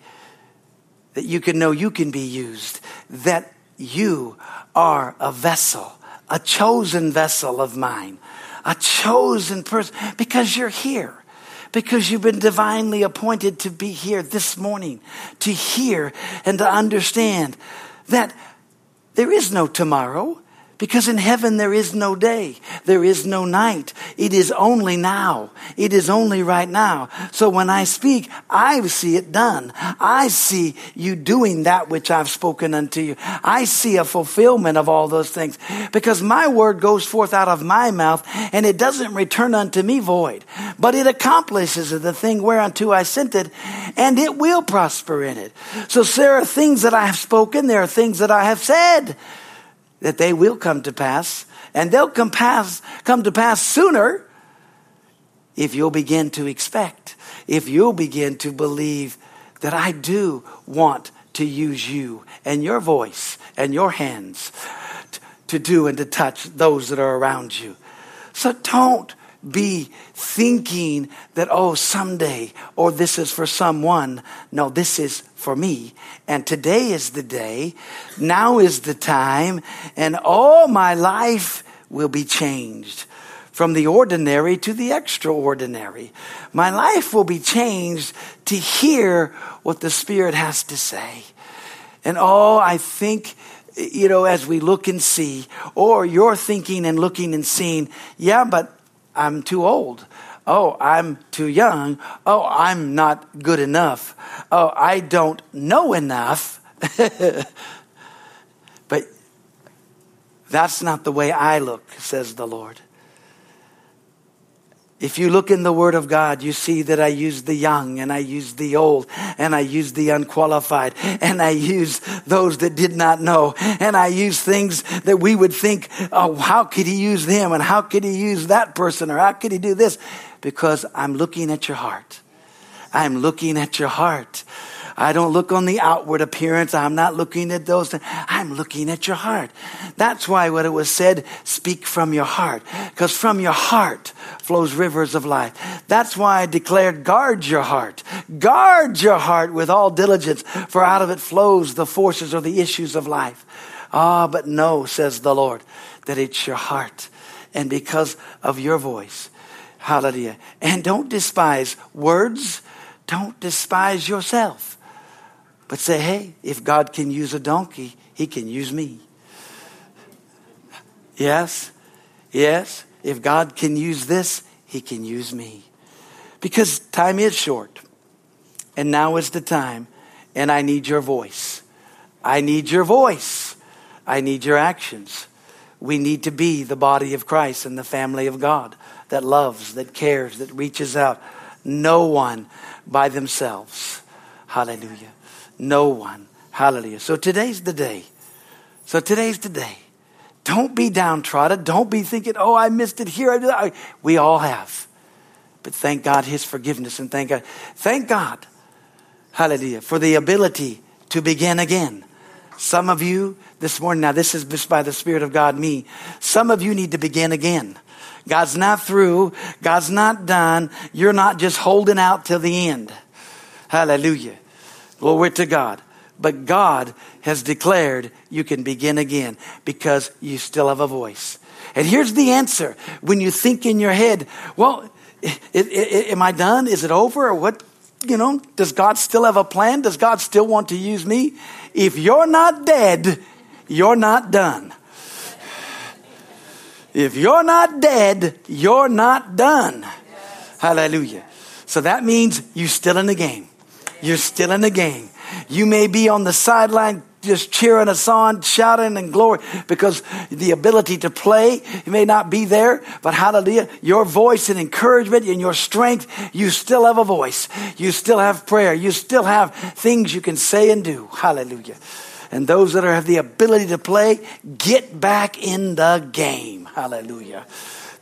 that you can know you can be used, that you are a vessel, a chosen vessel of mine, a chosen person, because you're here because you've been divinely appointed to be here this morning, to hear and to understand that there is no tomorrow. Because in heaven there is no day, there is no night. It is only now. It is only right now. So when I speak, I see it done. I see you doing that which I've spoken unto you. I see a fulfillment of all those things. Because my word goes forth out of my mouth and it doesn't return unto me void, but it accomplishes the thing whereunto I sent it and it will prosper in it. So are things that I have spoken. There are things that I have said that they will come to pass, and they'll come, pass, come to pass sooner if you'll begin to expect, if you'll begin to believe that I do want to use you and your voice and your hands to do and to touch those that are around you. So don't be thinking that, oh, someday, or this is for someone. No, this is for me. And today is the day. Now is the time. And all my life will be changed from the ordinary to the extraordinary. My life will be changed to hear what the Spirit has to say. And oh, I think you know, as we look and see, or you're thinking and looking and seeing, yeah, but I'm too old. Oh, I'm too young. Oh, I'm not good enough. Oh, I don't know enough. but that's not the way I look, says the Lord. If you look in the Word of God, you see that I use the young and I use the old and I use the unqualified and I use those that did not know and I use things that we would think, oh, how could he use them and how could he use that person or how could he do this? Because I'm looking at your heart. I'm looking at your heart. I don't look on the outward appearance. I'm not looking at those. I'm looking at your heart. That's why what it was said, speak from your heart. Because from your heart flows rivers of life. That's why I declared, guard your heart. Guard your heart with all diligence, for out of it flows the forces or the issues of life. Ah, but know, says the Lord, that it's your heart. And because of your voice, hallelujah. And don't despise words don't despise yourself, but say, hey, if God can use a donkey, he can use me. Yes, yes, if God can use this, he can use me. Because time is short, and now is the time, and I need your voice. I need your voice. I need your actions. We need to be the body of Christ and the family of God that loves, that cares, that reaches out. No one by themselves. Hallelujah. No one. Hallelujah. So today's the day. So today's the day. Don't be downtrodden. Don't be thinking, oh, I missed it here. We all have. But thank God his forgiveness and thank God. Thank God. Hallelujah. For the ability to begin again. Some of you this morning, now this is just by the Spirit of God, me. Some of you need to begin again. God's not through. God's not done. You're not just holding out till the end. Hallelujah. Glory to God. But God has declared you can begin again because you still have a voice. And here's the answer. When you think in your head, well, it, it, am I done? Is it over? Or what? You know, does God still have a plan? Does God still want to use me? If you're not dead, you're not done. If you're not dead, you're not done. Hallelujah. So that means you're still in the game. You're still in the game. You may be on the sideline just cheering us on, shouting and glory, because the ability to play you may not be there, but hallelujah, your voice and encouragement and your strength, you still have a voice. You still have prayer. You still have things you can say and do. Hallelujah. And those that are, have the ability to play, get back in the game. Hallelujah.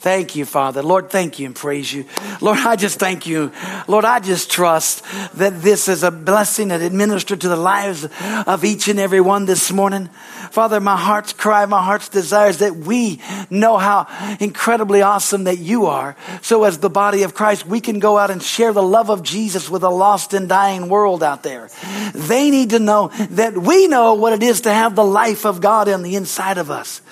Thank you, Father. Lord, thank you and praise you. Lord, I just thank you. Lord, I just trust that this is a blessing that administered to the lives of each and every one this morning. Father, my heart's cry, my heart's desires that we know how incredibly awesome that you are. So as the body of Christ, we can go out and share the love of Jesus with a lost and dying world out there. They need to know that we know what it is to have the life of God on the inside of us.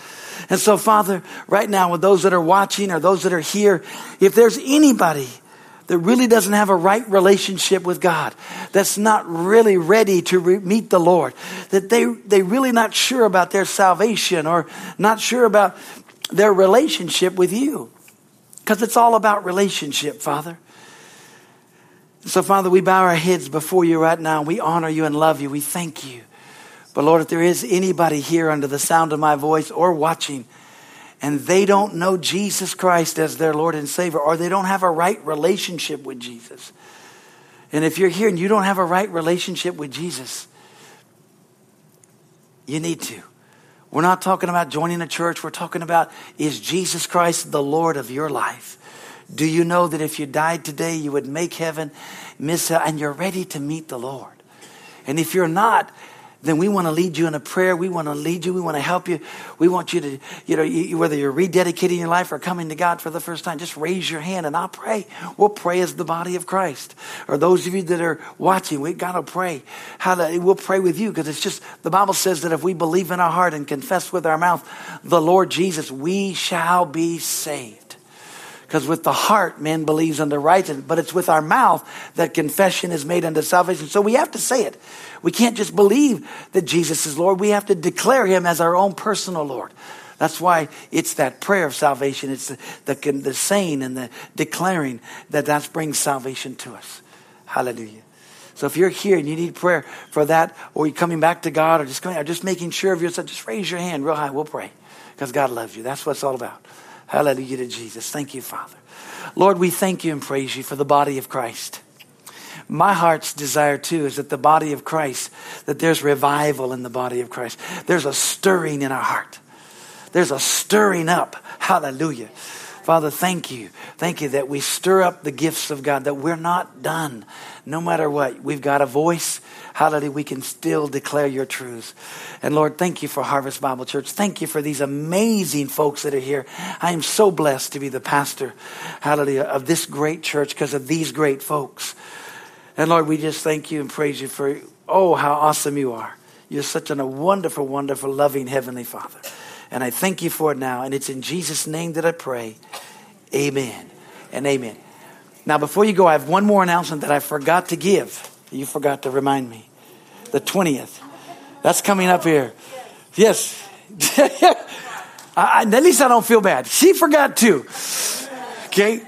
And so, Father, right now, with those that are watching or those that are here, if there's anybody that really doesn't have a right relationship with God, that's not really ready to re- meet the Lord, that they, they really not sure about their salvation or not sure about their relationship with you. Because it's all about relationship, Father. So, Father, we bow our heads before you right now. We honor you and love you. We thank you. But Lord, if there is anybody here under the sound of my voice or watching, and they don't know Jesus Christ as their Lord and Savior, or they don't have a right relationship with Jesus. And if you're here and you don't have a right relationship with Jesus, you need to. We're not talking about joining a church. We're talking about is Jesus Christ the Lord of your life? Do you know that if you died today, you would make heaven, miss and you're ready to meet the Lord? And if you're not, then we want to lead you in a prayer. We want to lead you. We want to help you. We want you to, you know, you, whether you're rededicating your life or coming to God for the first time, just raise your hand and I'll pray. We'll pray as the body of Christ. Or those of you that are watching, we've got to pray. How to, we'll pray with you because it's just, the Bible says that if we believe in our heart and confess with our mouth the Lord Jesus, we shall be saved. Because with the heart, man believes unto righteousness, but it's with our mouth that confession is made unto salvation. So we have to say it. We can't just believe that Jesus is Lord. We have to declare him as our own personal Lord. That's why it's that prayer of salvation. It's the, the, the saying and the declaring that that brings salvation to us. Hallelujah. So if you're here and you need prayer for that, or you're coming back to God, or just coming, or just making sure of yourself, just raise your hand real high. We'll pray because God loves you. That's what it's all about. Hallelujah to Jesus. Thank you, Father. Lord, we thank you and praise you for the body of Christ. My heart's desire too is that the body of Christ, that there's revival in the body of Christ. There's a stirring in our heart. There's a stirring up. Hallelujah. Father, thank you. Thank you that we stir up the gifts of God, that we're not done. No matter what, we've got a voice. Hallelujah, we can still declare your truths. And Lord, thank you for Harvest Bible Church. Thank you for these amazing folks that are here. I am so blessed to be the pastor, hallelujah, of this great church because of these great folks. And Lord, we just thank you and praise you for, oh, how awesome you are. You're such a wonderful, wonderful, loving Heavenly Father. And I thank you for it now. And it's in Jesus' name that I pray. Amen and amen. Now, before you go, I have one more announcement that I forgot to give. You forgot to remind me. The 20th. That's coming up here. Yes. I, at least I don't feel bad. She forgot too. Okay.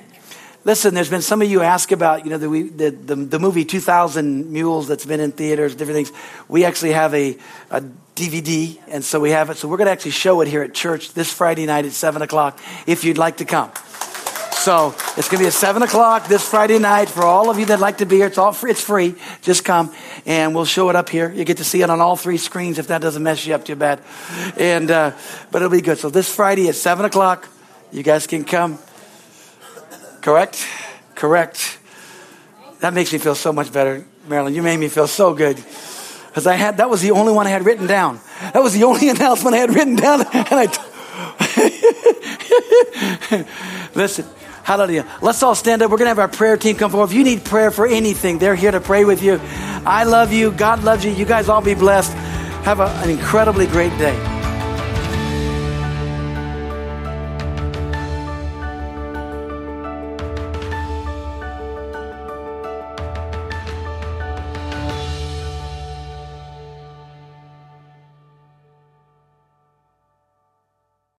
Listen, there's been some of you ask about, you know, the, the, the, the, movie 2000 Mules that's been in theaters, different things. We actually have a, a DVD, and so we have it. So we're going to actually show it here at church this Friday night at 7 o'clock if you'd like to come. So it's going to be at 7 o'clock this Friday night for all of you that like to be here. It's all free. It's free. Just come and we'll show it up here. You get to see it on all three screens if that doesn't mess you up too bad. And, uh, but it'll be good. So this Friday at 7 o'clock, you guys can come. Correct? Correct. That makes me feel so much better, Marilyn. You made me feel so good. Because I had, that was the only one I had written down. That was the only announcement I had written down. And I, t- listen, hallelujah. Let's all stand up. We're going to have our prayer team come forward. If you need prayer for anything, they're here to pray with you. I love you. God loves you. You guys all be blessed. Have a, an incredibly great day.